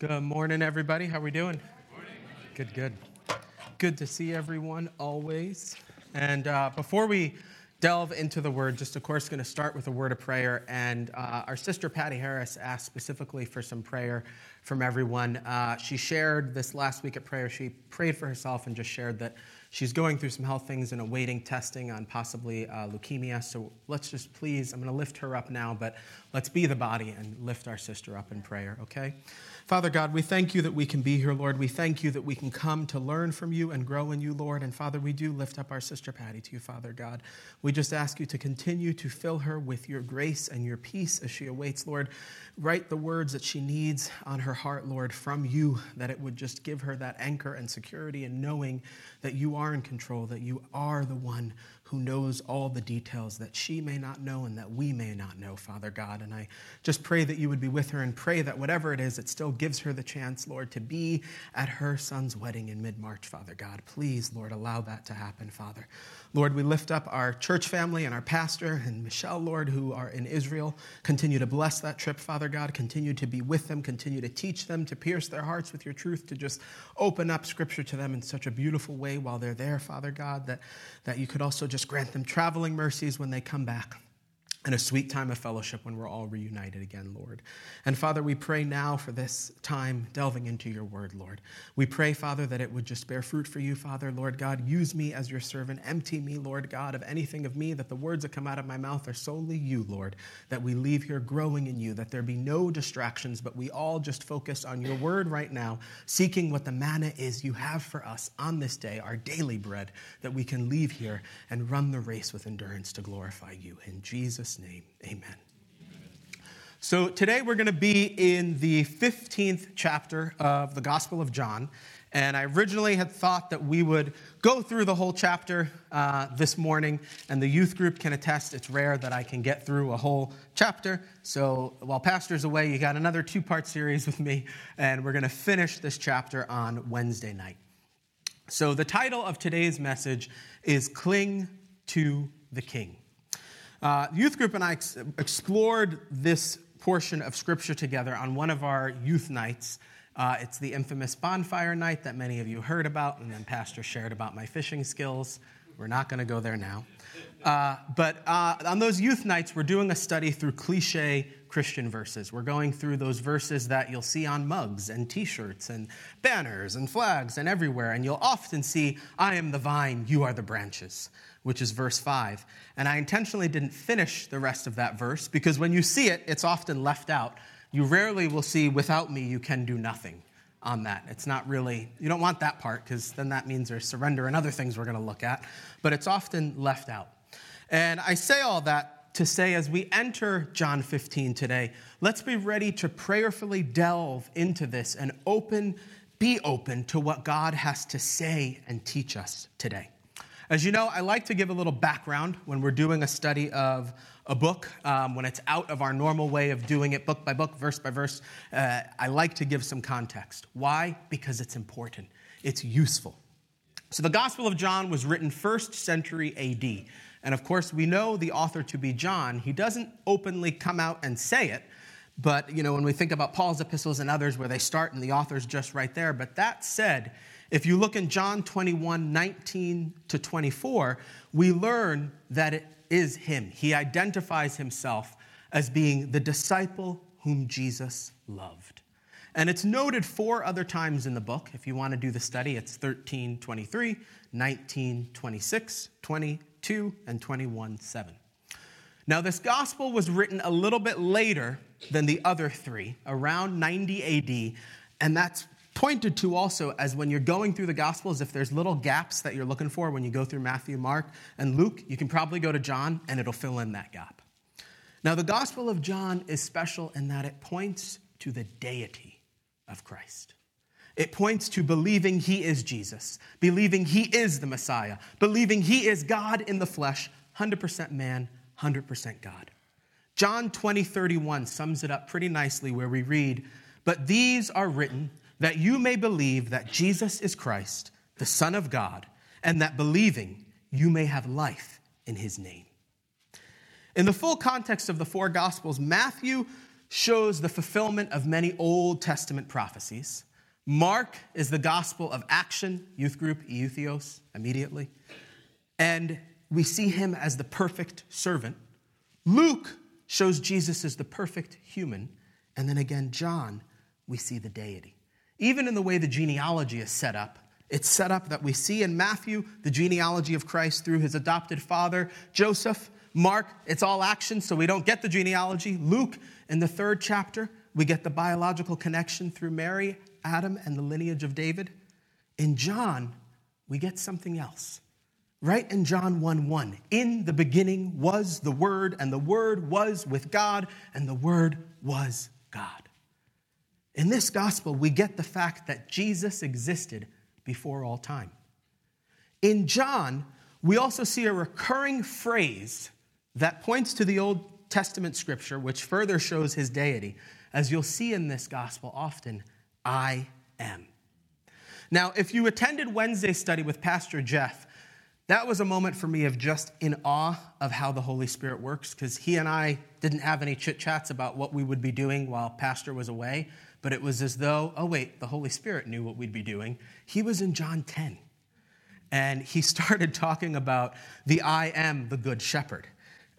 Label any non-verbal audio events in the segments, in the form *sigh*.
Good morning, everybody. How are we doing? Good, good. Good to see everyone always. And uh, before we delve into the word, just of course, going to start with a word of prayer. And uh, our sister Patty Harris asked specifically for some prayer from everyone. Uh, she shared this last week at prayer. She prayed for herself and just shared that she's going through some health things and awaiting testing on possibly uh, leukemia. So let's just please, I'm going to lift her up now, but let's be the body and lift our sister up in prayer, okay? Father God, we thank you that we can be here, Lord. We thank you that we can come to learn from you and grow in you, Lord. And Father, we do lift up our sister Patty to you, Father God. We just ask you to continue to fill her with your grace and your peace as she awaits, Lord. Write the words that she needs on her heart, Lord, from you, that it would just give her that anchor and security and knowing that you are in control, that you are the one who knows all the details that she may not know and that we may not know, Father God. And I just pray that you would be with her and pray that whatever it is, it still gives her the chance, Lord, to be at her son's wedding in mid March, Father God. Please, Lord, allow that to happen, Father. Lord, we lift up our church family and our pastor and Michelle, Lord, who are in Israel. Continue to bless that trip, Father God. Continue to be with them. Continue to teach them, to pierce their hearts with your truth, to just open up scripture to them in such a beautiful way while they're there, Father God, that, that you could also just grant them traveling mercies when they come back and a sweet time of fellowship when we're all reunited again, Lord. And Father, we pray now for this time delving into your word, Lord. We pray, Father, that it would just bear fruit for you, Father, Lord God. Use me as your servant. Empty me, Lord God, of anything of me, that the words that come out of my mouth are solely you, Lord. That we leave here growing in you, that there be no distractions, but we all just focus on your word right now, seeking what the manna is you have for us on this day, our daily bread, that we can leave here and run the race with endurance to glorify you. In Jesus' Jesus' name, amen. So today we're going to be in the 15th chapter of the Gospel of John. And I originally had thought that we would go through the whole chapter uh, this morning, and the youth group can attest it's rare that I can get through a whole chapter. So while Pastor's away, you got another two part series with me, and we're going to finish this chapter on Wednesday night. So the title of today's message is Cling to the King. Uh, youth group and I ex- explored this portion of scripture together on one of our youth nights. Uh, it's the infamous bonfire night that many of you heard about, and then Pastor shared about my fishing skills. We're not going to go there now. Uh, but uh, on those youth nights, we're doing a study through cliche Christian verses. We're going through those verses that you'll see on mugs and t shirts and banners and flags and everywhere. And you'll often see, I am the vine, you are the branches which is verse 5. And I intentionally didn't finish the rest of that verse because when you see it, it's often left out. You rarely will see, without me, you can do nothing on that. It's not really, you don't want that part because then that means there's surrender and other things we're going to look at, but it's often left out. And I say all that to say as we enter John 15 today, let's be ready to prayerfully delve into this and open, be open to what God has to say and teach us today. As you know, I like to give a little background when we're doing a study of a book, um, when it's out of our normal way of doing it, book by book, verse by verse. Uh, I like to give some context. Why? Because it's important, it's useful. So, the Gospel of John was written first century AD. And of course, we know the author to be John. He doesn't openly come out and say it, but you know, when we think about Paul's epistles and others where they start and the author's just right there. But that said, if you look in John 21 19 to 24, we learn that it is him. He identifies himself as being the disciple whom Jesus loved. And it's noted four other times in the book. If you want to do the study, it's 13 23, 19 26, 22, and 21 7. Now, this gospel was written a little bit later than the other three, around 90 AD, and that's pointed to also as when you're going through the Gospels, if there's little gaps that you're looking for when you go through Matthew, Mark, and Luke, you can probably go to John and it'll fill in that gap. Now, the Gospel of John is special in that it points to the deity of Christ. It points to believing he is Jesus, believing he is the Messiah, believing he is God in the flesh, 100% man, 100% God. John 20, 31 sums it up pretty nicely where we read, But these are written that you may believe that Jesus is Christ, the Son of God, and that believing you may have life in his name. In the full context of the four Gospels, Matthew shows the fulfillment of many Old Testament prophecies. Mark is the gospel of action, youth group, Euthios, immediately. And we see him as the perfect servant. Luke shows Jesus as the perfect human. And then again, John, we see the deity. Even in the way the genealogy is set up, it's set up that we see in Matthew the genealogy of Christ through his adopted father, Joseph. Mark, it's all action, so we don't get the genealogy. Luke, in the third chapter, we get the biological connection through Mary, Adam, and the lineage of David. In John, we get something else. Right in John 1 1, in the beginning was the Word, and the Word was with God, and the Word was God. In this gospel, we get the fact that Jesus existed before all time. In John, we also see a recurring phrase that points to the Old Testament scripture, which further shows his deity. As you'll see in this gospel often, I am. Now, if you attended Wednesday study with Pastor Jeff, that was a moment for me of just in awe of how the Holy Spirit works, because he and I didn't have any chit chats about what we would be doing while Pastor was away, but it was as though, oh, wait, the Holy Spirit knew what we'd be doing. He was in John 10, and he *laughs* started talking about the I am the Good Shepherd.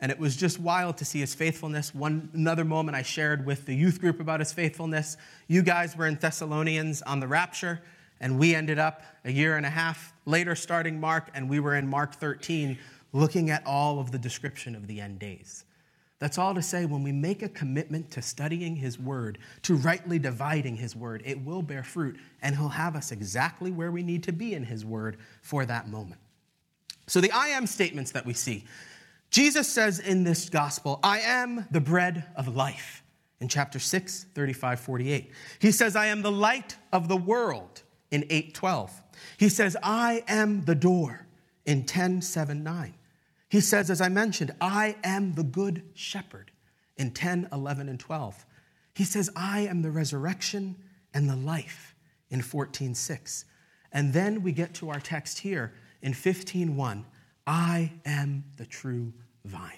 And it was just wild to see his faithfulness. One another moment I shared with the youth group about his faithfulness. You guys were in Thessalonians on the rapture, and we ended up a year and a half later starting Mark, and we were in Mark 13 looking at all of the description of the end days. That's all to say, when we make a commitment to studying His Word, to rightly dividing His Word, it will bear fruit, and He'll have us exactly where we need to be in His Word for that moment. So, the I am statements that we see Jesus says in this gospel, I am the bread of life. In chapter 6, 35, 48. He says, I am the light of the world in 8, 12. He says, I am the door in 10, 7, 9. He says, as I mentioned, I am the good shepherd in 10, 11, and 12. He says, I am the resurrection and the life in 14, 6. And then we get to our text here in 15, 1. I am the true vine.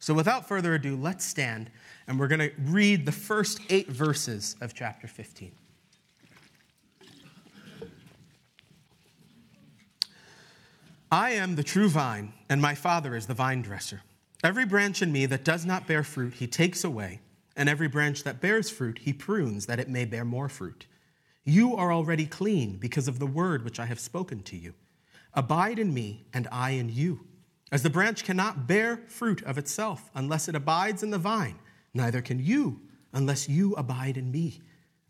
So, without further ado, let's stand and we're going to read the first eight verses of chapter 15. I am the true vine, and my Father is the vine dresser. Every branch in me that does not bear fruit, he takes away, and every branch that bears fruit, he prunes that it may bear more fruit. You are already clean because of the word which I have spoken to you. Abide in me, and I in you. As the branch cannot bear fruit of itself unless it abides in the vine, neither can you unless you abide in me.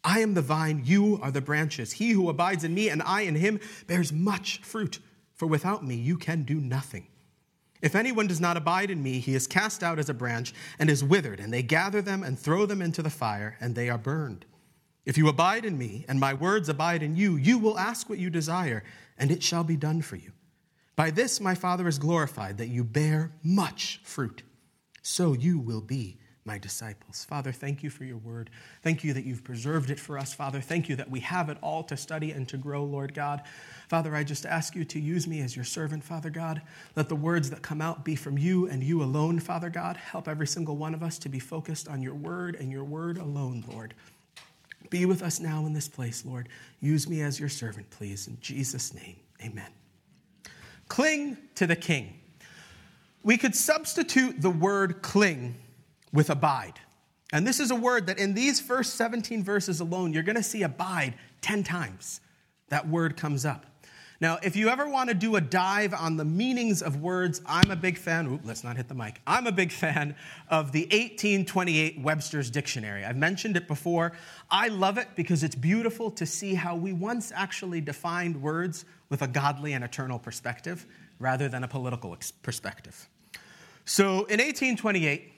I am the vine, you are the branches. He who abides in me and I in him bears much fruit, for without me you can do nothing. If anyone does not abide in me, he is cast out as a branch and is withered, and they gather them and throw them into the fire, and they are burned. If you abide in me, and my words abide in you, you will ask what you desire, and it shall be done for you. By this my Father is glorified, that you bear much fruit. So you will be my disciples. Father, thank you for your word. Thank you that you've preserved it for us, Father. Thank you that we have it all to study and to grow, Lord God. Father, I just ask you to use me as your servant, Father God. Let the words that come out be from you and you alone, Father God. Help every single one of us to be focused on your word and your word alone, Lord. Be with us now in this place, Lord. Use me as your servant, please. In Jesus' name, amen. Cling to the king. We could substitute the word cling with abide. And this is a word that in these first 17 verses alone, you're going to see abide 10 times. That word comes up. Now, if you ever want to do a dive on the meanings of words, I'm a big fan. Let's not hit the mic. I'm a big fan of the 1828 Webster's Dictionary. I've mentioned it before. I love it because it's beautiful to see how we once actually defined words with a godly and eternal perspective rather than a political perspective. So in 1828,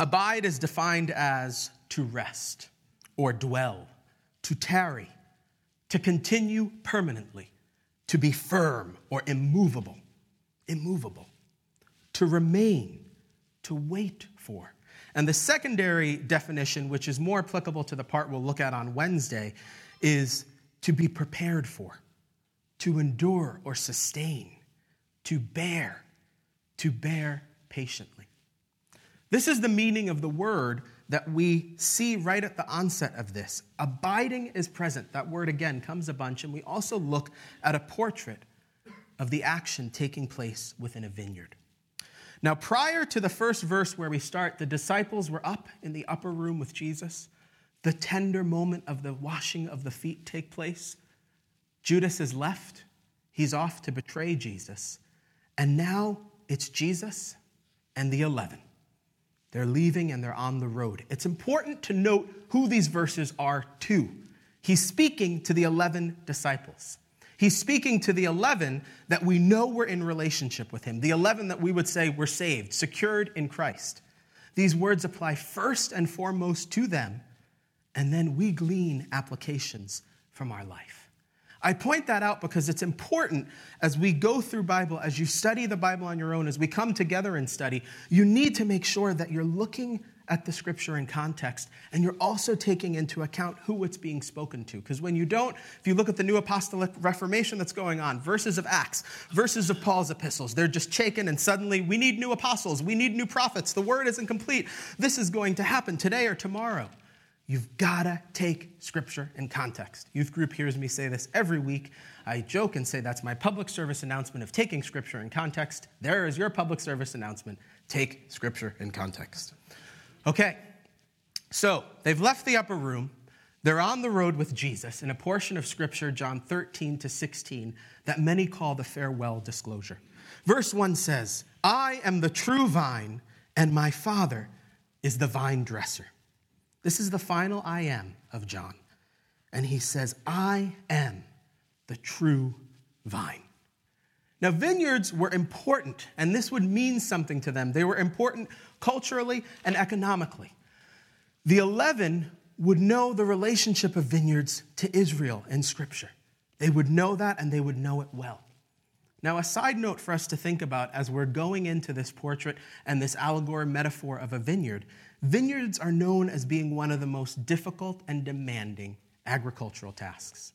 abide is defined as to rest or dwell, to tarry, to continue permanently to be firm or immovable, immovable, to remain, to wait for. And the secondary definition, which is more applicable to the part we'll look at on Wednesday, is to be prepared for, to endure or sustain, to bear, to bear patiently. This is the meaning of the word that we see right at the onset of this. Abiding is present. That word again comes a bunch. And we also look at a portrait of the action taking place within a vineyard. Now, prior to the first verse where we start, the disciples were up in the upper room with Jesus. The tender moment of the washing of the feet take place. Judas is left. He's off to betray Jesus. And now it's Jesus and the 11. They're leaving and they're on the road. It's important to note who these verses are to. He's speaking to the 11 disciples. He's speaking to the 11 that we know we're in relationship with him, the 11 that we would say we're saved, secured in Christ. These words apply first and foremost to them, and then we glean applications from our life. I point that out because it's important as we go through Bible, as you study the Bible on your own, as we come together and study, you need to make sure that you're looking at the scripture in context and you're also taking into account who it's being spoken to. Because when you don't, if you look at the new apostolic reformation that's going on, verses of Acts, verses of Paul's epistles, they're just shaken and suddenly we need new apostles, we need new prophets, the word isn't complete. This is going to happen today or tomorrow. You've got to take scripture in context. Youth group hears me say this every week. I joke and say that's my public service announcement of taking scripture in context. There is your public service announcement. Take scripture in context. Okay, so they've left the upper room. They're on the road with Jesus in a portion of scripture, John 13 to 16, that many call the farewell disclosure. Verse 1 says, I am the true vine, and my Father is the vine dresser. This is the final I am of John. And he says, I am the true vine. Now, vineyards were important, and this would mean something to them. They were important culturally and economically. The 11 would know the relationship of vineyards to Israel in Scripture. They would know that, and they would know it well. Now, a side note for us to think about as we're going into this portrait and this allegory metaphor of a vineyard vineyards are known as being one of the most difficult and demanding agricultural tasks,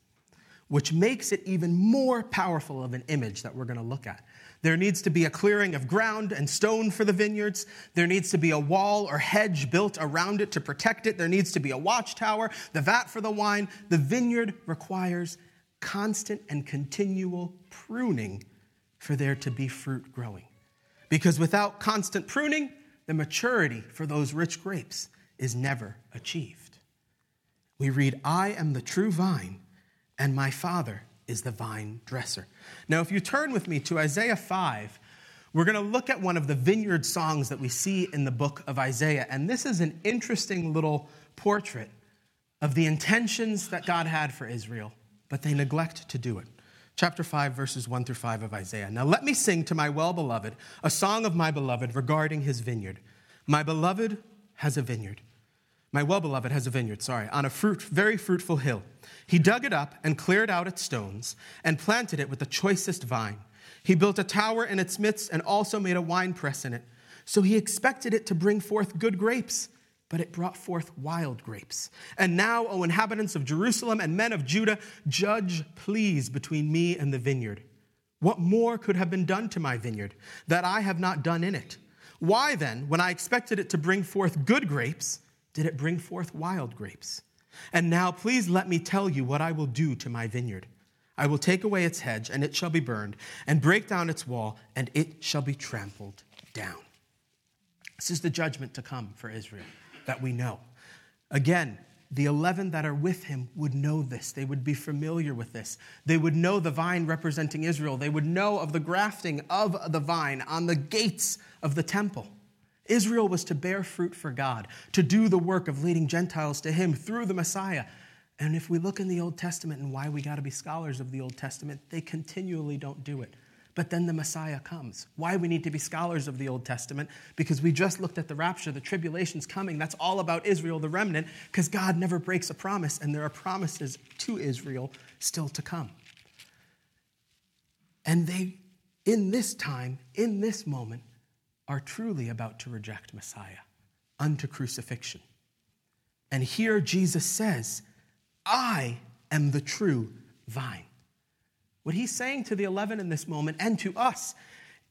which makes it even more powerful of an image that we're going to look at. There needs to be a clearing of ground and stone for the vineyards. There needs to be a wall or hedge built around it to protect it. There needs to be a watchtower, the vat for the wine. The vineyard requires constant and continual pruning for there to be fruit growing. Because without constant pruning, the maturity for those rich grapes is never achieved. We read, I am the true vine, and my Father is the vine dresser. Now, if you turn with me to Isaiah 5, we're going to look at one of the vineyard songs that we see in the book of Isaiah. And this is an interesting little portrait of the intentions that God had for Israel, but they neglect to do it chapter 5, verses 1 through 5 of Isaiah. Now let me sing to my well beloved a song of my beloved regarding his vineyard. My beloved has a vineyard. My well beloved has a vineyard, sorry, on a fruit, very fruitful hill. He dug it up and cleared out its stones and planted it with the choicest vine. He built a tower in its midst and also made a winepress in it. So he expected it to bring forth good grapes but it brought forth wild grapes. And now, O inhabitants of Jerusalem and men of Judah, judge, please, between me and the vineyard. What more could have been done to my vineyard that I have not done in it? Why then, when I expected it to bring forth good grapes, did it bring forth wild grapes? And now, please let me tell you what I will do to my vineyard. I will take away its hedge, and it shall be burned, and break down its wall, and it shall be trampled down. This is the judgment to come for Israel that we know. Again, the 11 that are with him would know this. They would be familiar with this. They would know the vine representing Israel. They would know of the grafting of the vine on the gates of the temple. Israel was to bear fruit for God, to do the work of leading Gentiles to him through the Messiah. And if we look in the Old Testament and why we got to be scholars of the Old Testament, they continually don't do it. But then the Messiah comes. Why we need to be scholars of the Old Testament? Because we just looked at the rapture, the tribulation's coming. That's all about Israel, the remnant, because God never breaks a promise, and there are promises to Israel still to come. And they, in this time, in this moment, are truly about to reject Messiah unto crucifixion. And here Jesus says, I am the true vine. What he's saying to the 11 in this moment and to us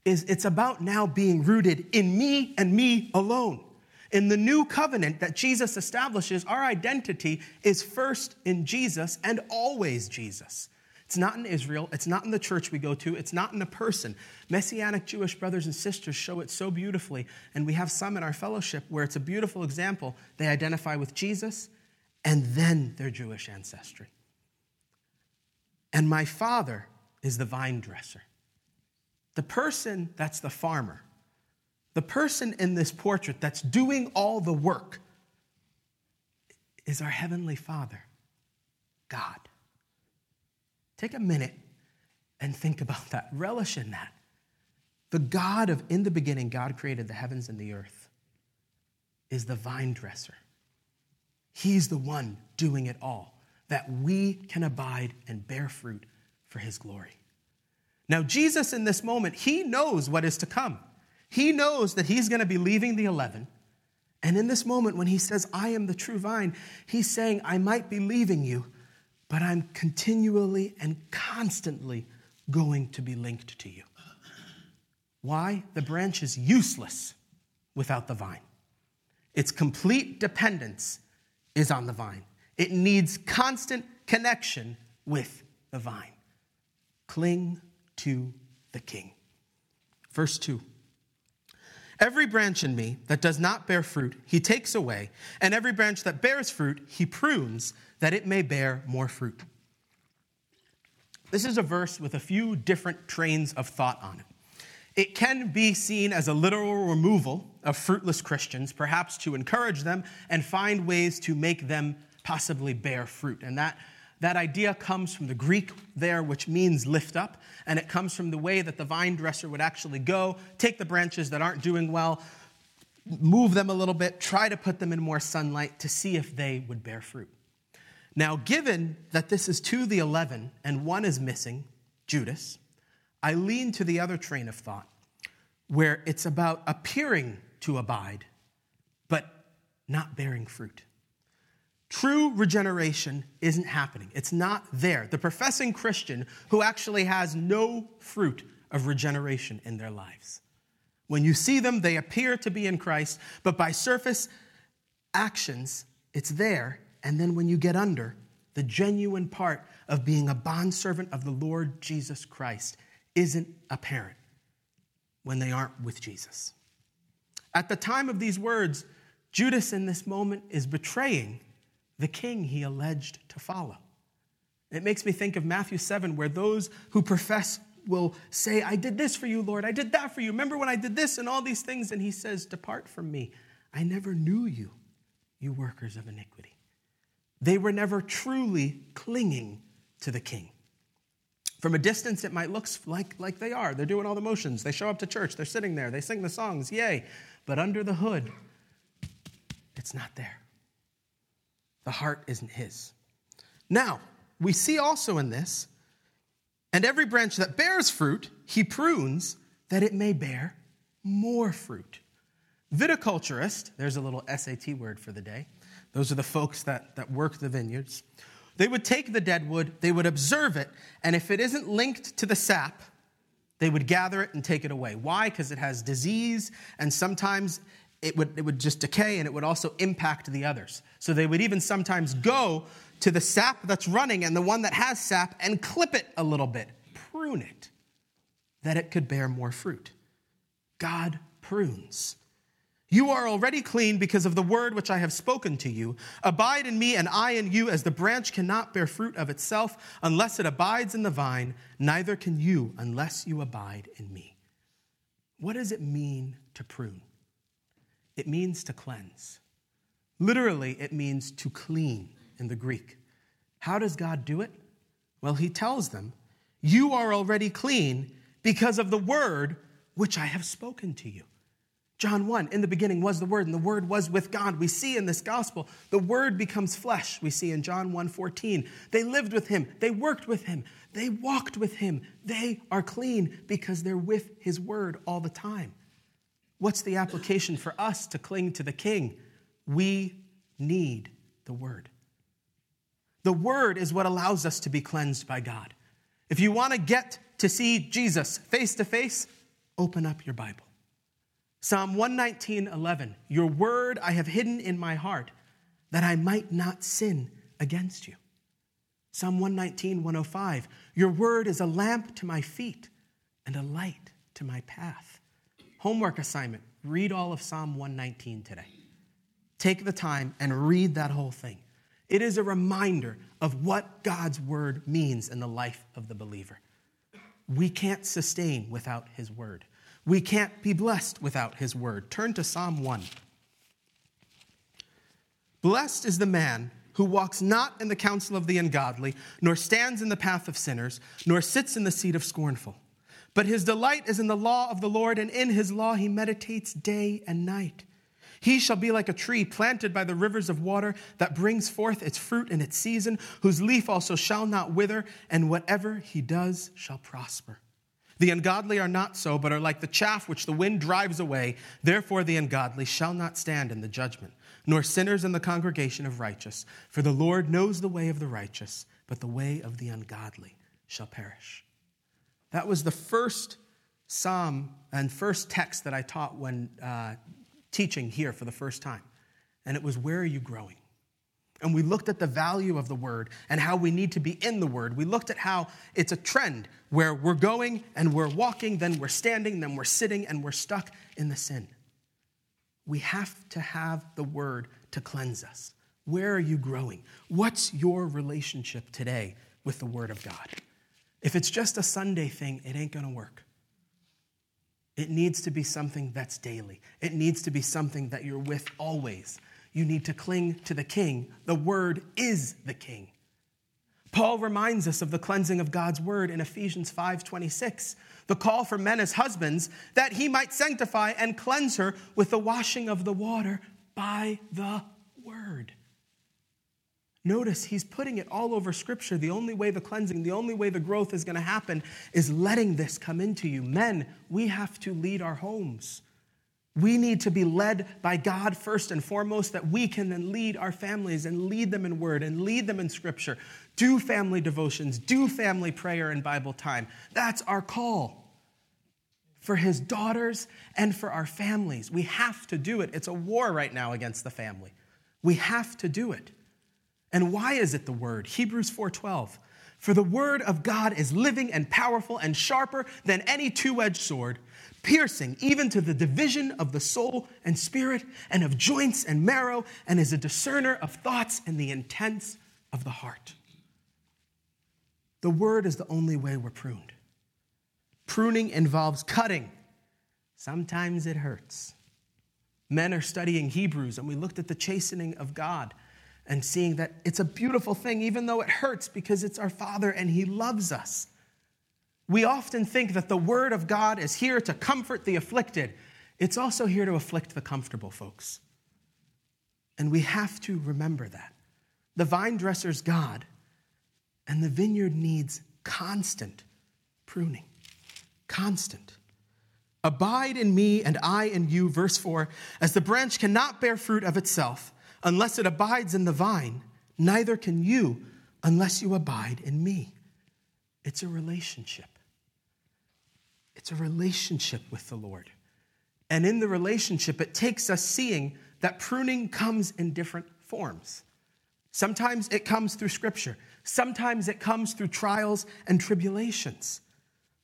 is it's about now being rooted in me and me alone. In the new covenant that Jesus establishes, our identity is first in Jesus and always Jesus. It's not in Israel. It's not in the church we go to. It's not in a person. Messianic Jewish brothers and sisters show it so beautifully. And we have some in our fellowship where it's a beautiful example. They identify with Jesus and then their Jewish ancestry. And my father is the vine dresser. The person that's the farmer, the person in this portrait that's doing all the work, is our Heavenly Father, God. Take a minute and think about that. Relish in that. The God of, in the beginning, God created the heavens and the earth, is the vine dresser. He's the one doing it all, that we can abide and bear fruit for his glory. Now, Jesus, in this moment, he knows what is to come. He knows that he's going to be leaving the 11. And in this moment, when he says, I am the true vine, he's saying, I might be leaving you, but I'm continually and constantly going to be linked to you. Why? The branch is useless without the vine. Its complete dependence is on the vine. It needs constant connection with the vine. Cling to the king. Verse 2 Every branch in me that does not bear fruit, he takes away, and every branch that bears fruit, he prunes, that it may bear more fruit. This is a verse with a few different trains of thought on it. It can be seen as a literal removal of fruitless Christians, perhaps to encourage them and find ways to make them possibly bear fruit. And that that idea comes from the Greek there, which means lift up, and it comes from the way that the vine dresser would actually go, take the branches that aren't doing well, move them a little bit, try to put them in more sunlight to see if they would bear fruit. Now, given that this is to the 11 and one is missing, Judas, I lean to the other train of thought where it's about appearing to abide, but not bearing fruit. True regeneration isn't happening. It's not there. The professing Christian who actually has no fruit of regeneration in their lives. When you see them, they appear to be in Christ, but by surface actions, it's there. And then when you get under, the genuine part of being a bondservant of the Lord Jesus Christ isn't apparent when they aren't with Jesus. At the time of these words, Judas in this moment is betraying the king he alleged to follow. It makes me think of Matthew 7, where those who profess will say, I did this for you, Lord. I did that for you. Remember when I did this and all these things? And he says, Depart from me. I never knew you, you workers of iniquity. They were never truly clinging to the king. From a distance, it might look like, like they are. They're doing all the motions. They show up to church. They're sitting there. They sing the songs. Yay. But under the hood, it's not there. The heart isn't his. Now, we see also in this, and every branch that bears fruit, he prunes that it may bear more fruit. Viticulturist, there's a little SAT word for the day. Those are the folks that, that work the vineyards. They would take the dead wood, they would observe it, and if it isn't linked to the sap, they would gather it and take it away. Why? Because it has disease, and sometimes it would, it would just decay and it would also impact the others. So they would even sometimes go to the sap that's running and the one that has sap and clip it a little bit, prune it, that it could bear more fruit. God prunes. You are already clean because of the word which I have spoken to you. Abide in me, and I in you, as the branch cannot bear fruit of itself unless it abides in the vine, neither can you unless you abide in me. What does it mean to prune? It means to cleanse. Literally, it means to clean in the Greek. How does God do it? Well, he tells them, You are already clean because of the word which I have spoken to you. John 1, in the beginning was the Word, and the Word was with God. We see in this gospel, the Word becomes flesh. We see in John 1 14. They lived with Him, they worked with Him, they walked with Him. They are clean because they're with His Word all the time. What's the application for us to cling to the King? We need the Word. The Word is what allows us to be cleansed by God. If you want to get to see Jesus face to face, open up your Bible. Psalm 119, 11. Your word I have hidden in my heart that I might not sin against you. Psalm 119, 105. Your word is a lamp to my feet and a light to my path. Homework assignment read all of Psalm 119 today. Take the time and read that whole thing. It is a reminder of what God's word means in the life of the believer. We can't sustain without his word. We can't be blessed without his word. Turn to Psalm 1. Blessed is the man who walks not in the counsel of the ungodly, nor stands in the path of sinners, nor sits in the seat of scornful. But his delight is in the law of the Lord, and in his law he meditates day and night. He shall be like a tree planted by the rivers of water that brings forth its fruit in its season, whose leaf also shall not wither, and whatever he does shall prosper. The ungodly are not so, but are like the chaff which the wind drives away. Therefore, the ungodly shall not stand in the judgment, nor sinners in the congregation of righteous. For the Lord knows the way of the righteous, but the way of the ungodly shall perish. That was the first psalm and first text that I taught when uh, teaching here for the first time. And it was, Where are you growing? And we looked at the value of the word and how we need to be in the word. We looked at how it's a trend where we're going and we're walking, then we're standing, then we're sitting, and we're stuck in the sin. We have to have the word to cleanse us. Where are you growing? What's your relationship today with the word of God? If it's just a Sunday thing, it ain't going to work. It needs to be something that's daily. It needs to be something that you're with always. You need to cling to the king. The word is the king. Paul reminds us of the cleansing of God's word in Ephesians 5:26, the call for men as husbands that he might sanctify and cleanse her with the washing of the water by the word. Notice he's putting it all over Scripture. The only way the cleansing, the only way the growth is going to happen is letting this come into you. Men, we have to lead our homes. We need to be led by God first and foremost, that we can then lead our families and lead them in word and lead them in Scripture. Do family devotions, do family prayer and Bible time. That's our call for his daughters and for our families. We have to do it. It's a war right now against the family. We have to do it. And why is it the word? Hebrews 4:12. For the word of God is living and powerful and sharper than any two-edged sword, piercing even to the division of the soul and spirit and of joints and marrow, and is a discerner of thoughts and the intents of the heart. The word is the only way we're pruned. Pruning involves cutting. Sometimes it hurts. Men are studying Hebrews, and we looked at the chastening of God and seeing that it's a beautiful thing, even though it hurts because it's our Father and He loves us. We often think that the Word of God is here to comfort the afflicted. It's also here to afflict the comfortable, folks. And we have to remember that. The vine dresser's God, and the vineyard needs constant pruning. Constant. Abide in me and I in you, verse 4, as the branch cannot bear fruit of itself Unless it abides in the vine, neither can you unless you abide in me. It's a relationship. It's a relationship with the Lord. And in the relationship, it takes us seeing that pruning comes in different forms. Sometimes it comes through scripture, sometimes it comes through trials and tribulations.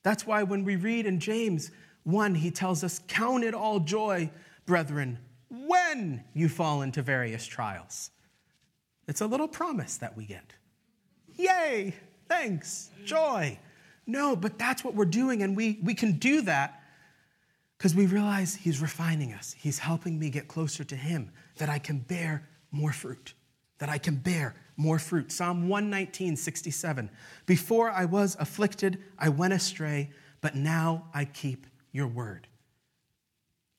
That's why when we read in James 1, he tells us, Count it all joy, brethren, when you fall into various trials. It's a little promise that we get. Yay, thanks, joy. No, but that's what we're doing, and we, we can do that because we realize He's refining us. He's helping me get closer to Him, that I can bear more fruit, that I can bear more fruit. Psalm 119, 67. Before I was afflicted, I went astray, but now I keep your word.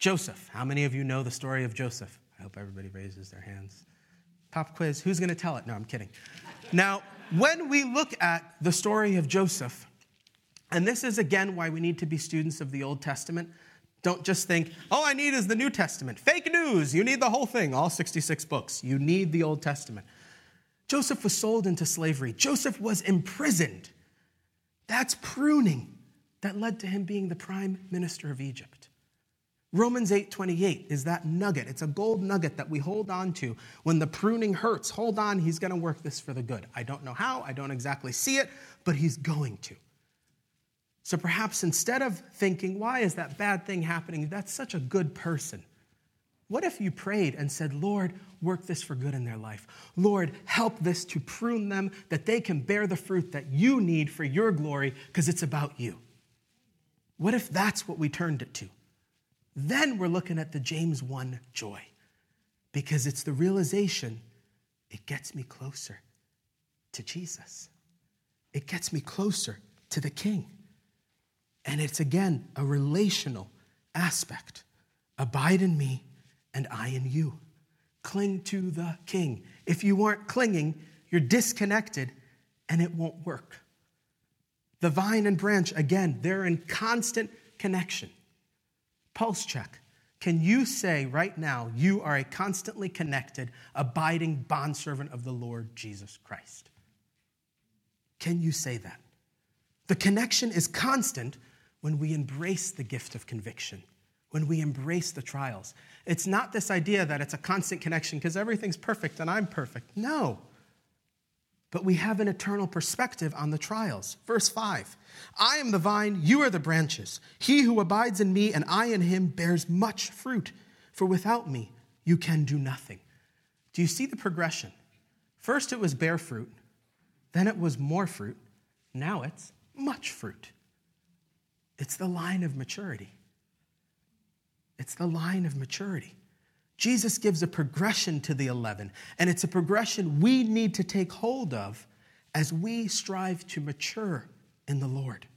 Joseph. How many of you know the story of Joseph? I hope everybody raises their hands. Pop quiz. Who's going to tell it? No, I'm kidding. Now, when we look at the story of Joseph, and this is again why we need to be students of the Old Testament. Don't just think, all I need is the New Testament. Fake news. You need the whole thing, all 66 books. You need the Old Testament. Joseph was sold into slavery, Joseph was imprisoned. That's pruning that led to him being the prime minister of Egypt. Romans 8:28 is that nugget. It's a gold nugget that we hold on to when the pruning hurts. Hold on, he's going to work this for the good. I don't know how, I don't exactly see it, but he's going to. So perhaps instead of thinking, why is that bad thing happening? That's such a good person. What if you prayed and said, Lord, work this for good in their life? Lord, help this to prune them that they can bear the fruit that you need for your glory because it's about you? What if that's what we turned it to? Then we're looking at the James 1 joy because it's the realization it gets me closer to Jesus. It gets me closer to the King. And it's again a relational aspect. Abide in me and I in you. Cling to the King. If you aren't clinging, you're disconnected and it won't work. The vine and branch, again, they're in constant connection. Pulse check. Can you say right now you are a constantly connected, abiding bondservant of the Lord Jesus Christ? Can you say that? The connection is constant when we embrace the gift of conviction, when we embrace the trials. It's not this idea that it's a constant connection because everything's perfect and I'm perfect. No but we have an eternal perspective on the trials. Verse 5 I am the vine, you are the branches. He who abides in me and I in him bears much fruit, for without me you can do nothing. Do you see the progression? First it was bear fruit, then it was more fruit, now it's much fruit. It's the line of maturity. It's the line of maturity. Jesus gives a progression to the 11, and it's a progression we need to take hold of as we strive to mature in the Lord.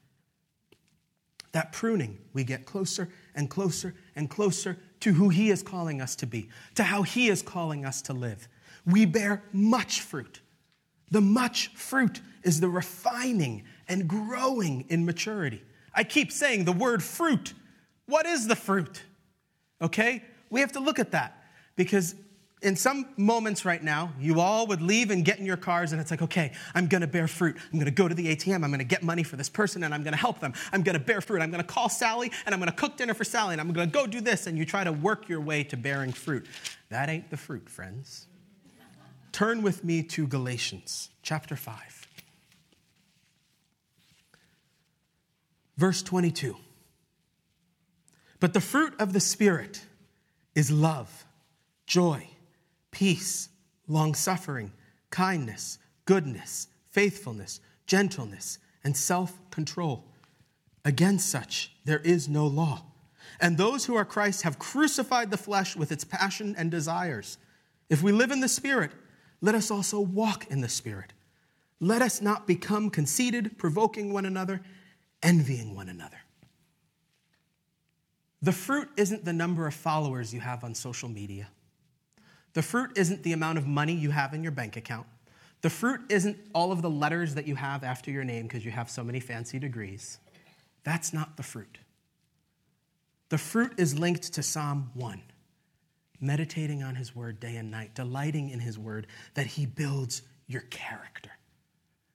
That pruning, we get closer and closer and closer to who He is calling us to be, to how He is calling us to live. We bear much fruit. The much fruit is the refining and growing in maturity. I keep saying the word fruit. What is the fruit? Okay? We have to look at that because in some moments right now, you all would leave and get in your cars, and it's like, okay, I'm gonna bear fruit. I'm gonna go to the ATM, I'm gonna get money for this person, and I'm gonna help them. I'm gonna bear fruit. I'm gonna call Sally, and I'm gonna cook dinner for Sally, and I'm gonna go do this, and you try to work your way to bearing fruit. That ain't the fruit, friends. Turn with me to Galatians chapter 5, verse 22. But the fruit of the Spirit, is love, joy, peace, long suffering, kindness, goodness, faithfulness, gentleness, and self control. Against such there is no law. And those who are Christ have crucified the flesh with its passion and desires. If we live in the Spirit, let us also walk in the Spirit. Let us not become conceited, provoking one another, envying one another. The fruit isn't the number of followers you have on social media. The fruit isn't the amount of money you have in your bank account. The fruit isn't all of the letters that you have after your name because you have so many fancy degrees. That's not the fruit. The fruit is linked to Psalm 1, meditating on his word day and night, delighting in his word, that he builds your character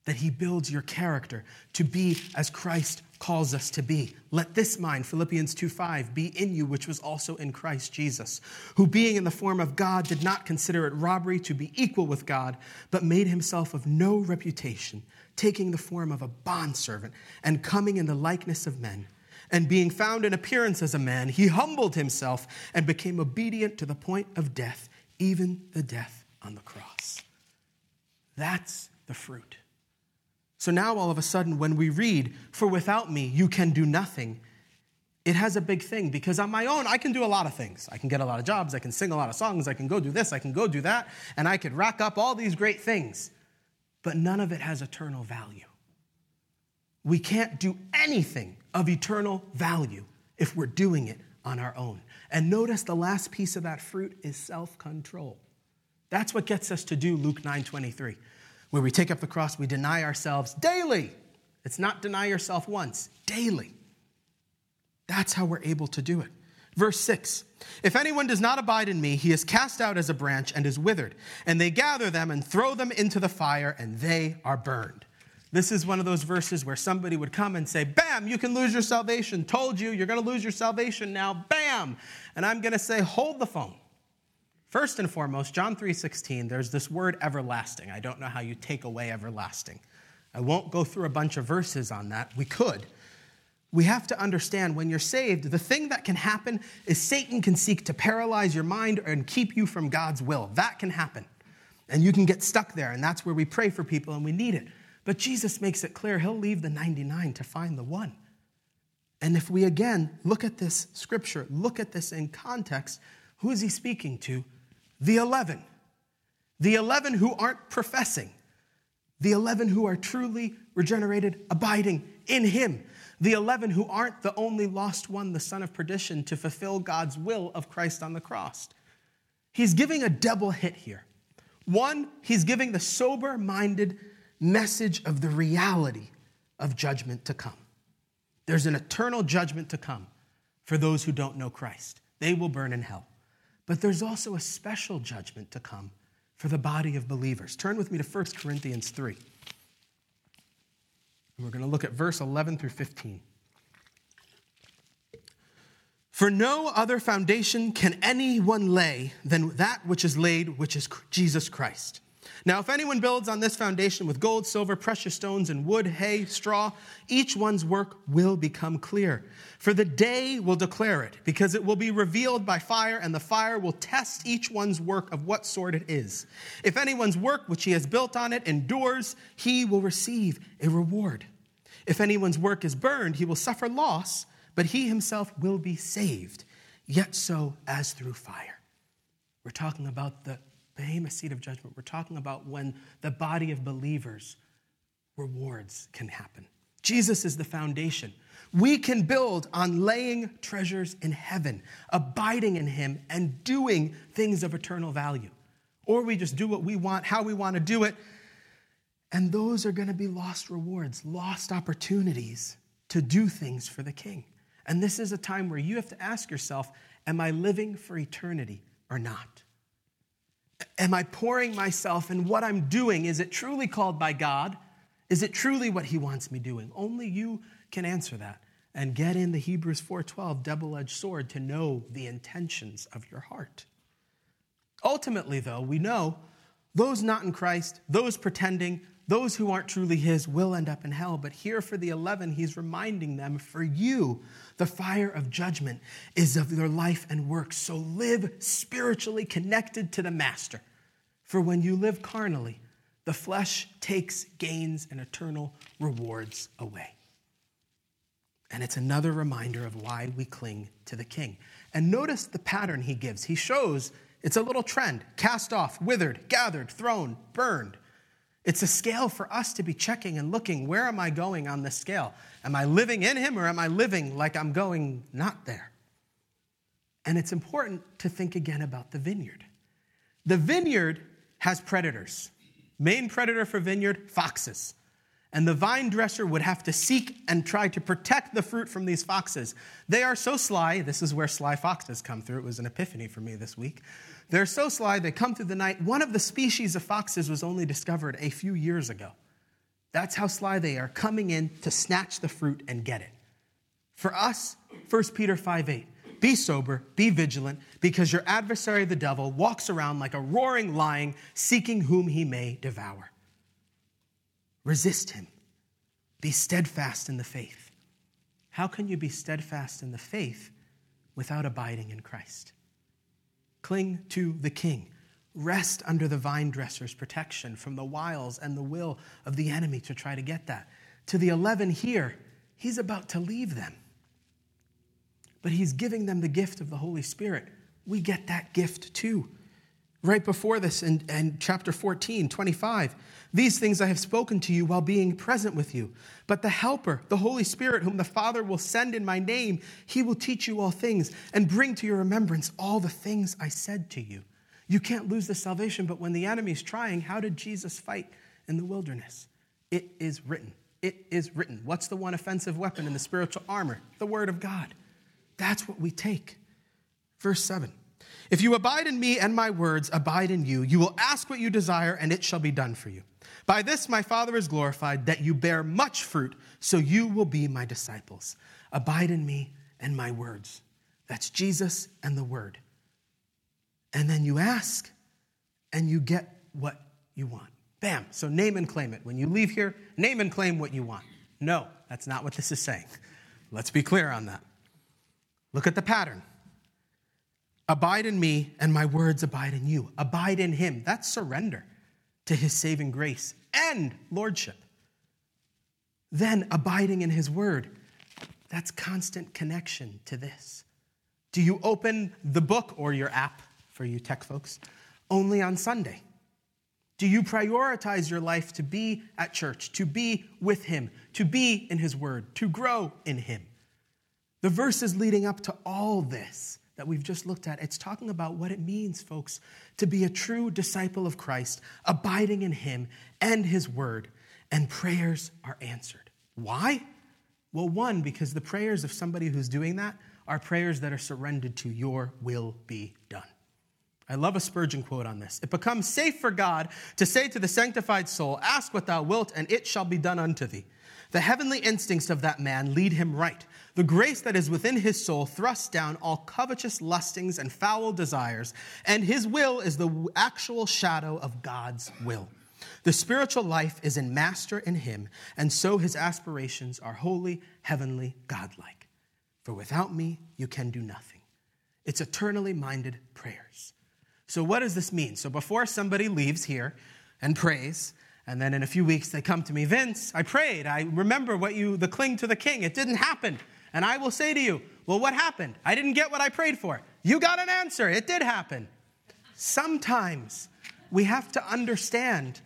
that he builds your character to be as Christ calls us to be. Let this mind, Philippians 2:5, be in you, which was also in Christ Jesus, who being in the form of God did not consider it robbery to be equal with God, but made himself of no reputation, taking the form of a bondservant and coming in the likeness of men. And being found in appearance as a man, he humbled himself and became obedient to the point of death, even the death on the cross. That's the fruit. So now all of a sudden, when we read, For without me you can do nothing, it has a big thing because on my own, I can do a lot of things. I can get a lot of jobs, I can sing a lot of songs, I can go do this, I can go do that, and I could rack up all these great things. But none of it has eternal value. We can't do anything of eternal value if we're doing it on our own. And notice the last piece of that fruit is self control. That's what gets us to do Luke 9 23 where we take up the cross, we deny ourselves daily. It's not deny yourself once, daily. That's how we're able to do it. Verse 6 If anyone does not abide in me, he is cast out as a branch and is withered, and they gather them and throw them into the fire, and they are burned. This is one of those verses where somebody would come and say, Bam, you can lose your salvation. Told you, you're going to lose your salvation now. Bam! And I'm going to say, hold the phone. First and foremost, John 3:16, there's this word everlasting. I don't know how you take away everlasting. I won't go through a bunch of verses on that. We could. We have to understand when you're saved, the thing that can happen is Satan can seek to paralyze your mind and keep you from God's will. That can happen. And you can get stuck there, and that's where we pray for people and we need it. But Jesus makes it clear he'll leave the 99 to find the one. And if we again look at this scripture, look at this in context, who is he speaking to? The 11. The 11 who aren't professing. The 11 who are truly regenerated, abiding in him. The 11 who aren't the only lost one, the son of perdition, to fulfill God's will of Christ on the cross. He's giving a double hit here. One, he's giving the sober minded message of the reality of judgment to come. There's an eternal judgment to come for those who don't know Christ. They will burn in hell. But there's also a special judgment to come for the body of believers. Turn with me to 1 Corinthians 3. And we're going to look at verse 11 through 15. For no other foundation can anyone lay than that which is laid, which is Jesus Christ. Now, if anyone builds on this foundation with gold, silver, precious stones, and wood, hay, straw, each one's work will become clear. For the day will declare it, because it will be revealed by fire, and the fire will test each one's work of what sort it is. If anyone's work which he has built on it endures, he will receive a reward. If anyone's work is burned, he will suffer loss, but he himself will be saved, yet so as through fire. We're talking about the bema seat of judgment. We're talking about when the body of believers' rewards can happen. Jesus is the foundation. We can build on laying treasures in heaven, abiding in Him, and doing things of eternal value. Or we just do what we want, how we want to do it. And those are going to be lost rewards, lost opportunities to do things for the King. And this is a time where you have to ask yourself Am I living for eternity or not? Am I pouring myself in what I'm doing? Is it truly called by God? Is it truly what he wants me doing? Only you can answer that and get in the Hebrews 4:12 double-edged sword to know the intentions of your heart. Ultimately though, we know those not in Christ, those pretending, those who aren't truly his will end up in hell. But here for the 11, he's reminding them for you, the fire of judgment is of your life and work. So live spiritually connected to the master. For when you live carnally, the flesh takes gains and eternal rewards away. And it's another reminder of why we cling to the king. And notice the pattern he gives. He shows it's a little trend cast off, withered, gathered, thrown, burned. It's a scale for us to be checking and looking where am I going on this scale? Am I living in Him or am I living like I'm going not there? And it's important to think again about the vineyard. The vineyard has predators. Main predator for vineyard, foxes. And the vine dresser would have to seek and try to protect the fruit from these foxes. They are so sly. This is where sly foxes come through. It was an epiphany for me this week. They're so sly, they come through the night. One of the species of foxes was only discovered a few years ago. That's how sly they are, coming in to snatch the fruit and get it. For us, 1 Peter 5 8, be sober, be vigilant, because your adversary, the devil, walks around like a roaring lion, seeking whom he may devour. Resist him. Be steadfast in the faith. How can you be steadfast in the faith without abiding in Christ? Cling to the king. Rest under the vine dresser's protection from the wiles and the will of the enemy to try to get that. To the 11 here, he's about to leave them. But he's giving them the gift of the Holy Spirit. We get that gift too. Right before this in, in chapter 14, 25, these things I have spoken to you while being present with you. But the Helper, the Holy Spirit, whom the Father will send in my name, he will teach you all things and bring to your remembrance all the things I said to you. You can't lose the salvation, but when the enemy's trying, how did Jesus fight in the wilderness? It is written. It is written. What's the one offensive weapon in the spiritual armor? The Word of God. That's what we take. Verse 7. If you abide in me and my words abide in you, you will ask what you desire, and it shall be done for you. By this my Father is glorified, that you bear much fruit, so you will be my disciples. Abide in me and my words. That's Jesus and the Word. And then you ask, and you get what you want. Bam. So name and claim it. When you leave here, name and claim what you want. No, that's not what this is saying. Let's be clear on that. Look at the pattern. Abide in me, and my words abide in you. Abide in him. That's surrender to his saving grace and lordship. Then abiding in his word. That's constant connection to this. Do you open the book or your app for you tech folks only on Sunday? Do you prioritize your life to be at church, to be with Him, to be in His Word, to grow in Him? The verses leading up to all this that we've just looked at, it's talking about what it means, folks, to be a true disciple of Christ, abiding in Him and His Word, and prayers are answered. Why? Well, one, because the prayers of somebody who's doing that are prayers that are surrendered to your will be done. I love a Spurgeon quote on this. It becomes safe for God to say to the sanctified soul, Ask what thou wilt, and it shall be done unto thee. The heavenly instincts of that man lead him right. The grace that is within his soul thrusts down all covetous lustings and foul desires, and his will is the actual shadow of God's will. The spiritual life is in master in him, and so his aspirations are holy, heavenly, godlike. For without me, you can do nothing. It's eternally minded prayers. So, what does this mean? So, before somebody leaves here and prays, and then in a few weeks they come to me, Vince, I prayed. I remember what you, the cling to the king. It didn't happen. And I will say to you, well, what happened? I didn't get what I prayed for. You got an answer. It did happen. Sometimes we have to understand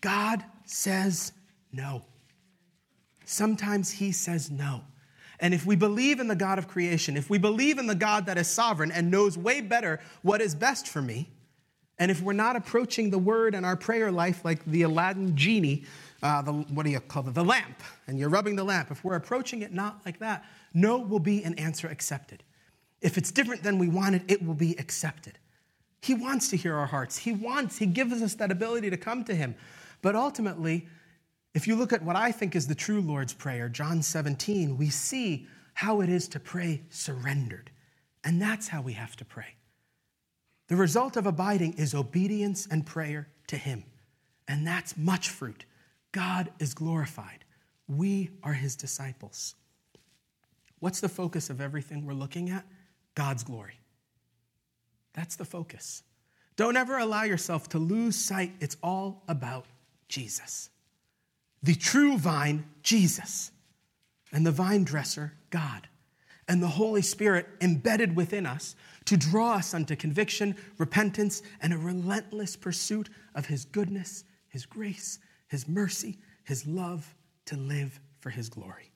God says no. Sometimes He says no. And if we believe in the God of creation, if we believe in the God that is sovereign and knows way better what is best for me, and if we're not approaching the word and our prayer life like the Aladdin genie, uh, the, what do you call it? The lamp, and you're rubbing the lamp, if we're approaching it not like that, no will be an answer accepted. If it's different than we wanted, it will be accepted. He wants to hear our hearts. He wants, He gives us that ability to come to Him. But ultimately, if you look at what I think is the true Lord's Prayer, John 17, we see how it is to pray surrendered. And that's how we have to pray. The result of abiding is obedience and prayer to Him. And that's much fruit. God is glorified. We are His disciples. What's the focus of everything we're looking at? God's glory. That's the focus. Don't ever allow yourself to lose sight. It's all about Jesus the true vine, Jesus, and the vine dresser, God, and the Holy Spirit embedded within us to draw us unto conviction, repentance, and a relentless pursuit of His goodness, His grace, His mercy, His love to live for His glory.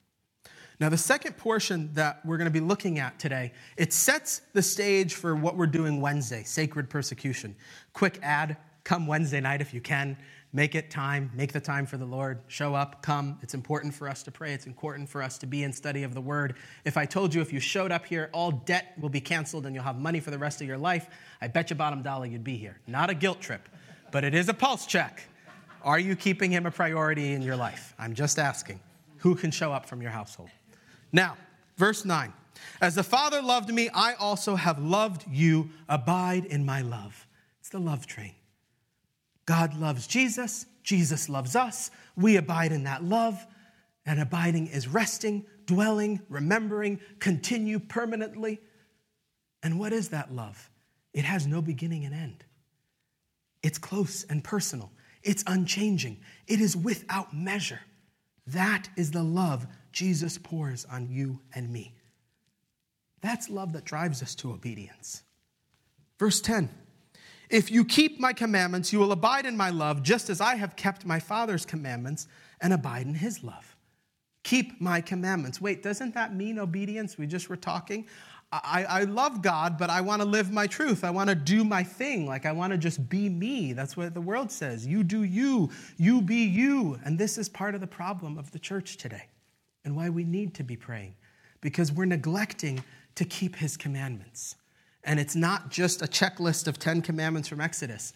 Now, the second portion that we're going to be looking at today, it sets the stage for what we're doing Wednesday, sacred persecution. Quick ad, come Wednesday night if you can. Make it time, make the time for the Lord. Show up, come. It's important for us to pray. It's important for us to be in study of the Word. If I told you if you showed up here, all debt will be canceled and you'll have money for the rest of your life, I bet you bottom dollar you'd be here. Not a guilt trip, but it is a pulse check. Are you keeping Him a priority in your life? I'm just asking. Who can show up from your household? Now, verse 9. As the Father loved me, I also have loved you. Abide in my love. It's the love train. God loves Jesus, Jesus loves us. We abide in that love. And abiding is resting, dwelling, remembering, continue permanently. And what is that love? It has no beginning and end. It's close and personal. It's unchanging. It is without measure. That is the love Jesus pours on you and me. That's love that drives us to obedience. Verse 10 if you keep my commandments, you will abide in my love, just as I have kept my Father's commandments and abide in his love. Keep my commandments. Wait, doesn't that mean obedience? We just were talking. I, I love God, but I want to live my truth. I want to do my thing. Like I want to just be me. That's what the world says. You do you, you be you. And this is part of the problem of the church today and why we need to be praying because we're neglecting to keep his commandments. And it's not just a checklist of 10 commandments from Exodus,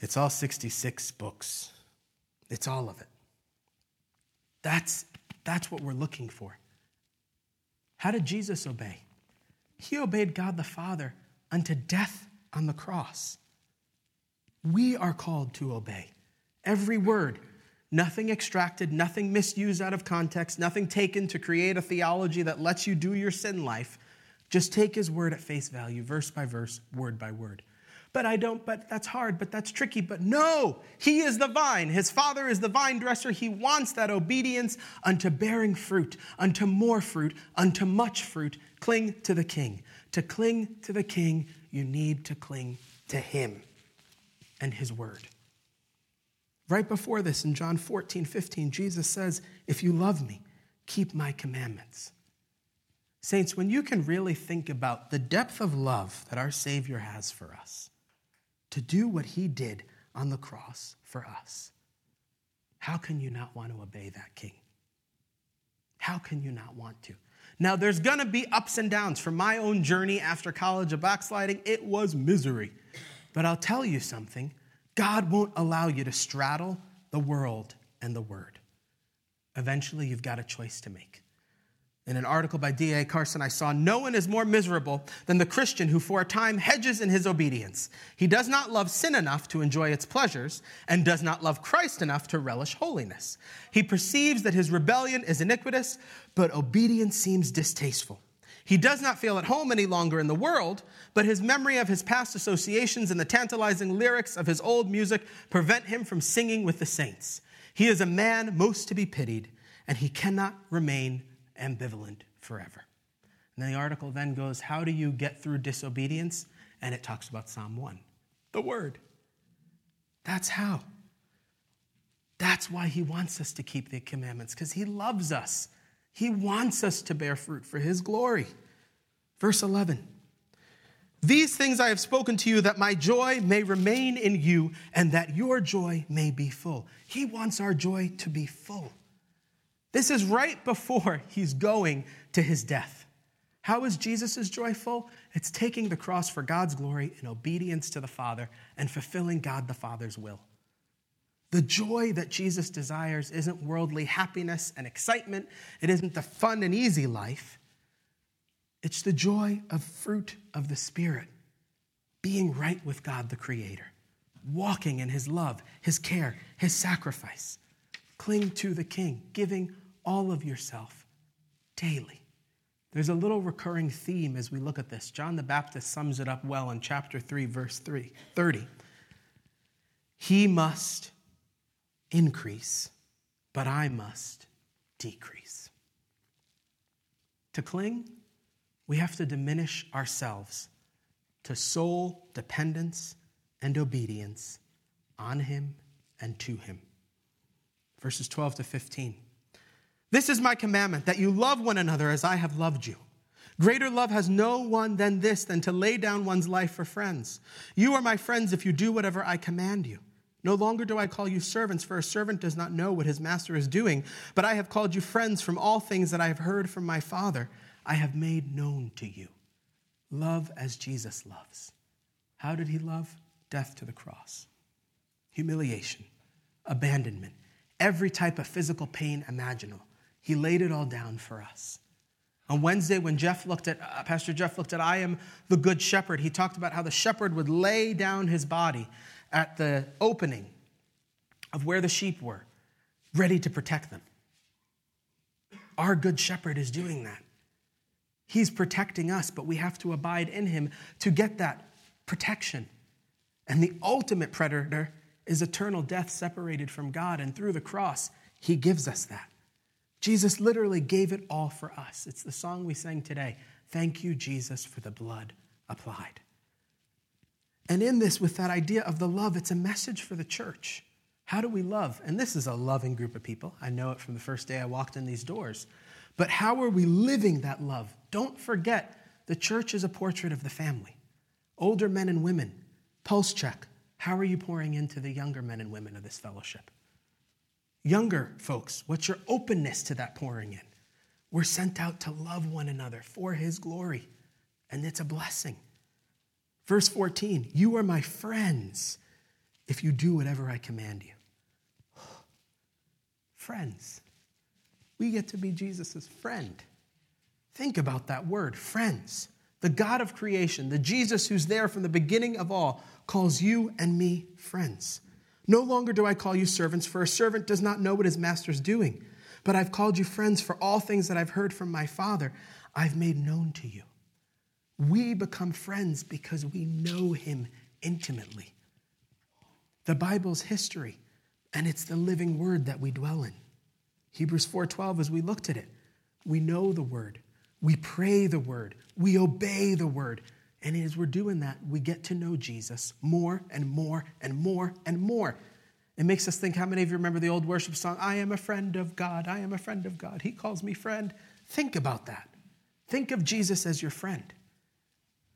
it's all 66 books. It's all of it. That's, that's what we're looking for. How did Jesus obey? He obeyed God the Father unto death on the cross. We are called to obey every word, nothing extracted, nothing misused out of context, nothing taken to create a theology that lets you do your sin life. Just take his word at face value, verse by verse, word by word. But I don't, but that's hard, but that's tricky. But no, he is the vine. His father is the vine dresser. He wants that obedience unto bearing fruit, unto more fruit, unto much fruit. Cling to the king. To cling to the king, you need to cling to him and his word. Right before this, in John 14, 15, Jesus says, If you love me, keep my commandments. Saints, when you can really think about the depth of love that our Savior has for us, to do what he did on the cross for us, how can you not want to obey that King? How can you not want to? Now, there's gonna be ups and downs. For my own journey after college of backsliding, it was misery. But I'll tell you something God won't allow you to straddle the world and the word. Eventually, you've got a choice to make. In an article by D.A. Carson, I saw no one is more miserable than the Christian who for a time hedges in his obedience. He does not love sin enough to enjoy its pleasures and does not love Christ enough to relish holiness. He perceives that his rebellion is iniquitous, but obedience seems distasteful. He does not feel at home any longer in the world, but his memory of his past associations and the tantalizing lyrics of his old music prevent him from singing with the saints. He is a man most to be pitied, and he cannot remain ambivalent forever. And the article then goes, How do you get through disobedience? And it talks about Psalm 1, the Word. That's how. That's why he wants us to keep the commandments, because he loves us. He wants us to bear fruit for his glory. Verse 11 These things I have spoken to you, that my joy may remain in you, and that your joy may be full. He wants our joy to be full. This is right before he's going to his death. How is Jesus' joyful? It's taking the cross for God's glory in obedience to the Father and fulfilling God the Father's will. The joy that Jesus desires isn't worldly happiness and excitement, it isn't the fun and easy life. It's the joy of fruit of the Spirit, being right with God the Creator, walking in His love, His care, His sacrifice. Cling to the King, giving all of yourself daily. There's a little recurring theme as we look at this. John the Baptist sums it up well in chapter 3, verse 3, 30. He must increase, but I must decrease. To cling, we have to diminish ourselves to sole dependence and obedience on Him and to Him. Verses 12 to 15. This is my commandment that you love one another as I have loved you. Greater love has no one than this, than to lay down one's life for friends. You are my friends if you do whatever I command you. No longer do I call you servants, for a servant does not know what his master is doing, but I have called you friends from all things that I have heard from my Father. I have made known to you. Love as Jesus loves. How did he love? Death to the cross, humiliation, abandonment, every type of physical pain imaginable. He laid it all down for us. On Wednesday, when Jeff looked at, uh, Pastor Jeff looked at I am the good shepherd, he talked about how the shepherd would lay down his body at the opening of where the sheep were, ready to protect them. Our good shepherd is doing that. He's protecting us, but we have to abide in him to get that protection. And the ultimate predator is eternal death separated from God, and through the cross, he gives us that. Jesus literally gave it all for us. It's the song we sang today. Thank you, Jesus, for the blood applied. And in this, with that idea of the love, it's a message for the church. How do we love? And this is a loving group of people. I know it from the first day I walked in these doors. But how are we living that love? Don't forget, the church is a portrait of the family. Older men and women, pulse check. How are you pouring into the younger men and women of this fellowship? Younger folks, what's your openness to that pouring in? We're sent out to love one another for his glory, and it's a blessing. Verse 14, you are my friends if you do whatever I command you. *sighs* friends. We get to be Jesus' friend. Think about that word, friends. the God of creation, the Jesus who's there from the beginning of all, calls you and me friends. No longer do I call you servants, for a servant does not know what his master's doing. But I've called you friends, for all things that I've heard from my Father, I've made known to you. We become friends because we know him intimately. The Bible's history, and it's the living word that we dwell in. Hebrews 4:12 as we looked at it, we know the word. We pray the word. We obey the word. And as we're doing that, we get to know Jesus more and more and more and more. It makes us think how many of you remember the old worship song, I am a friend of God, I am a friend of God. He calls me friend. Think about that. Think of Jesus as your friend.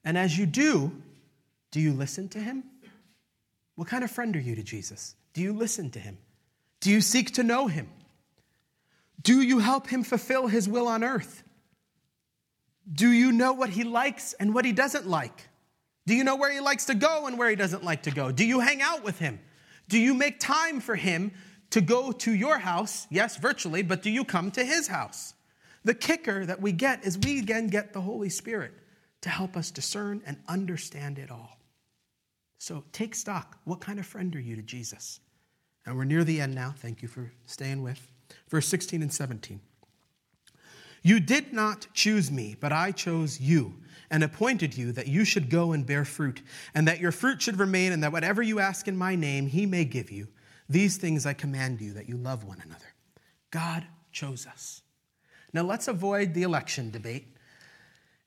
And as you do, do you listen to him? What kind of friend are you to Jesus? Do you listen to him? Do you seek to know him? Do you help him fulfill his will on earth? Do you know what he likes and what he doesn't like? Do you know where he likes to go and where he doesn't like to go? Do you hang out with him? Do you make time for him to go to your house? Yes, virtually, but do you come to his house? The kicker that we get is we again get the Holy Spirit to help us discern and understand it all. So take stock. What kind of friend are you to Jesus? And we're near the end now. Thank you for staying with. Verse 16 and 17. You did not choose me, but I chose you and appointed you that you should go and bear fruit, and that your fruit should remain, and that whatever you ask in my name, he may give you. These things I command you, that you love one another. God chose us. Now let's avoid the election debate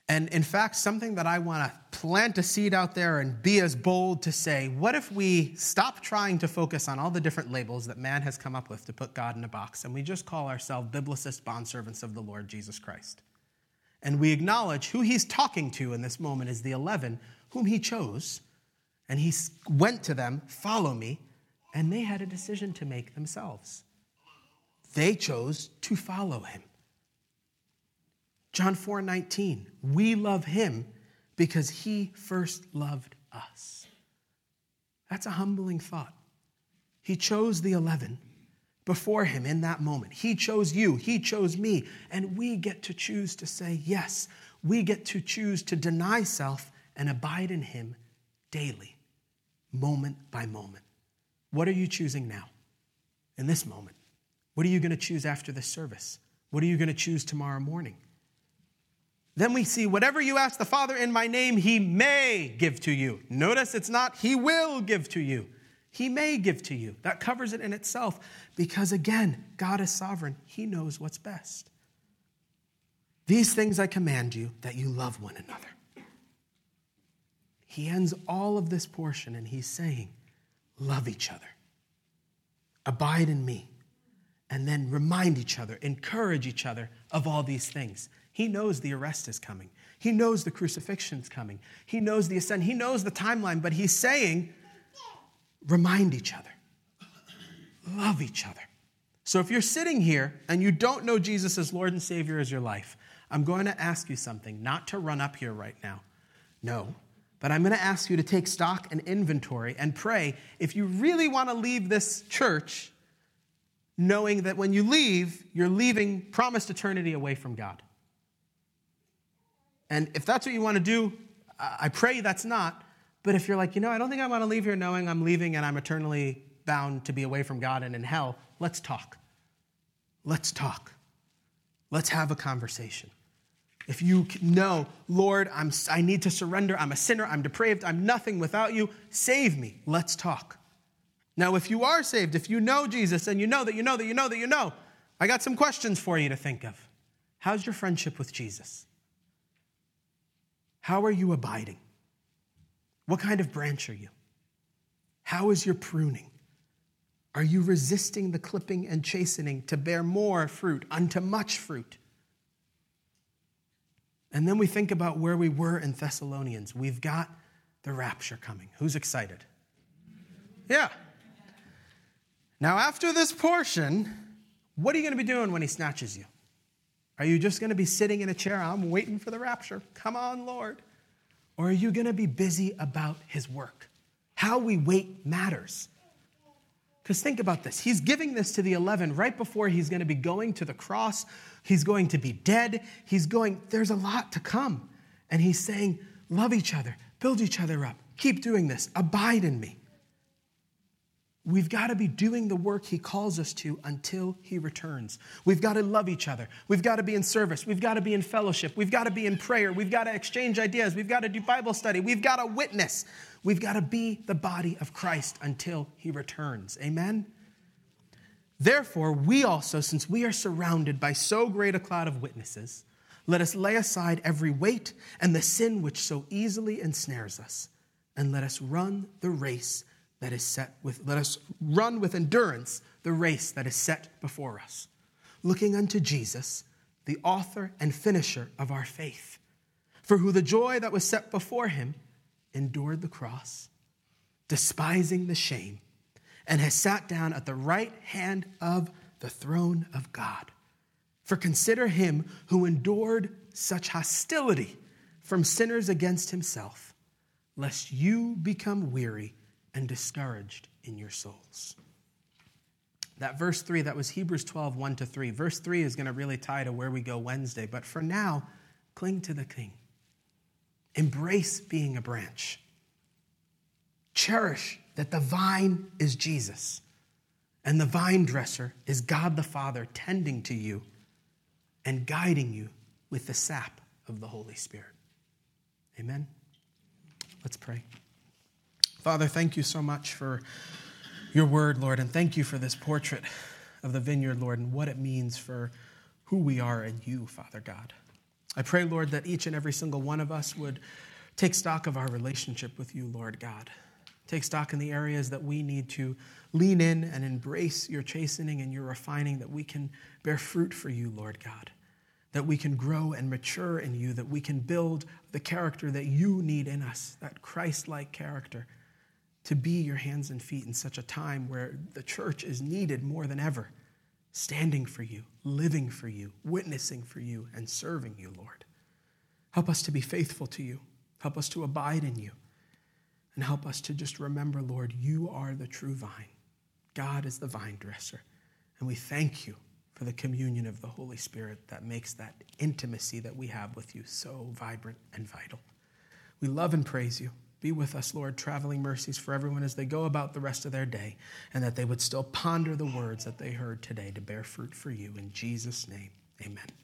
and in fact, something that I want to plant a seed out there and be as bold to say what if we stop trying to focus on all the different labels that man has come up with to put God in a box and we just call ourselves biblicist bondservants of the Lord Jesus Christ? And we acknowledge who he's talking to in this moment is the 11 whom he chose. And he went to them, follow me, and they had a decision to make themselves. They chose to follow him. John 4 19, we love him because he first loved us. That's a humbling thought. He chose the 11 before him in that moment. He chose you, he chose me, and we get to choose to say yes. We get to choose to deny self and abide in him daily, moment by moment. What are you choosing now, in this moment? What are you going to choose after this service? What are you going to choose tomorrow morning? Then we see whatever you ask the Father in my name, he may give to you. Notice it's not he will give to you. He may give to you. That covers it in itself because, again, God is sovereign. He knows what's best. These things I command you that you love one another. He ends all of this portion and he's saying, Love each other, abide in me, and then remind each other, encourage each other of all these things. He knows the arrest is coming. He knows the crucifixion's coming. He knows the ascent. He knows the timeline, but he's saying, remind each other, love each other. So if you're sitting here and you don't know Jesus as Lord and Savior as your life, I'm going to ask you something, not to run up here right now. No. But I'm going to ask you to take stock and inventory and pray if you really want to leave this church knowing that when you leave, you're leaving promised eternity away from God. And if that's what you want to do, I pray that's not. But if you're like, you know, I don't think I want to leave here knowing I'm leaving and I'm eternally bound to be away from God and in hell, let's talk. Let's talk. Let's have a conversation. If you know, Lord, I'm, I need to surrender, I'm a sinner, I'm depraved, I'm nothing without you, save me, let's talk. Now, if you are saved, if you know Jesus and you know that you know that you know that you know, I got some questions for you to think of. How's your friendship with Jesus? How are you abiding? What kind of branch are you? How is your pruning? Are you resisting the clipping and chastening to bear more fruit unto much fruit? And then we think about where we were in Thessalonians. We've got the rapture coming. Who's excited? Yeah. Now, after this portion, what are you going to be doing when he snatches you? Are you just going to be sitting in a chair? I'm waiting for the rapture. Come on, Lord. Or are you going to be busy about his work? How we wait matters. Because think about this. He's giving this to the 11 right before he's going to be going to the cross. He's going to be dead. He's going, there's a lot to come. And he's saying, Love each other, build each other up, keep doing this, abide in me. We've got to be doing the work He calls us to until He returns. We've got to love each other. We've got to be in service. We've got to be in fellowship. We've got to be in prayer. We've got to exchange ideas. We've got to do Bible study. We've got to witness. We've got to be the body of Christ until He returns. Amen? Therefore, we also, since we are surrounded by so great a cloud of witnesses, let us lay aside every weight and the sin which so easily ensnares us, and let us run the race that is set with, let us run with endurance the race that is set before us, looking unto Jesus, the author and finisher of our faith, for who the joy that was set before him endured the cross, despising the shame, and has sat down at the right hand of the throne of God. For consider him who endured such hostility from sinners against himself, lest you become weary and discouraged in your souls. That verse 3, that was Hebrews 12, 1 to 3. Verse 3 is going to really tie to where we go Wednesday, but for now, cling to the king. Embrace being a branch. Cherish that the vine is Jesus and the vine dresser is God the Father tending to you and guiding you with the sap of the Holy Spirit. Amen. Let's pray. Father, thank you so much for your word, Lord, and thank you for this portrait of the vineyard, Lord, and what it means for who we are in you, Father God. I pray, Lord, that each and every single one of us would take stock of our relationship with you, Lord God. Take stock in the areas that we need to lean in and embrace your chastening and your refining, that we can bear fruit for you, Lord God. That we can grow and mature in you, that we can build the character that you need in us, that Christ like character to be your hands and feet in such a time where the church is needed more than ever, standing for you, living for you, witnessing for you, and serving you, Lord. Help us to be faithful to you. Help us to abide in you. And help us to just remember, Lord, you are the true vine. God is the vine dresser. And we thank you for the communion of the Holy Spirit that makes that intimacy that we have with you so vibrant and vital. We love and praise you. Be with us, Lord, traveling mercies for everyone as they go about the rest of their day, and that they would still ponder the words that they heard today to bear fruit for you. In Jesus' name, amen.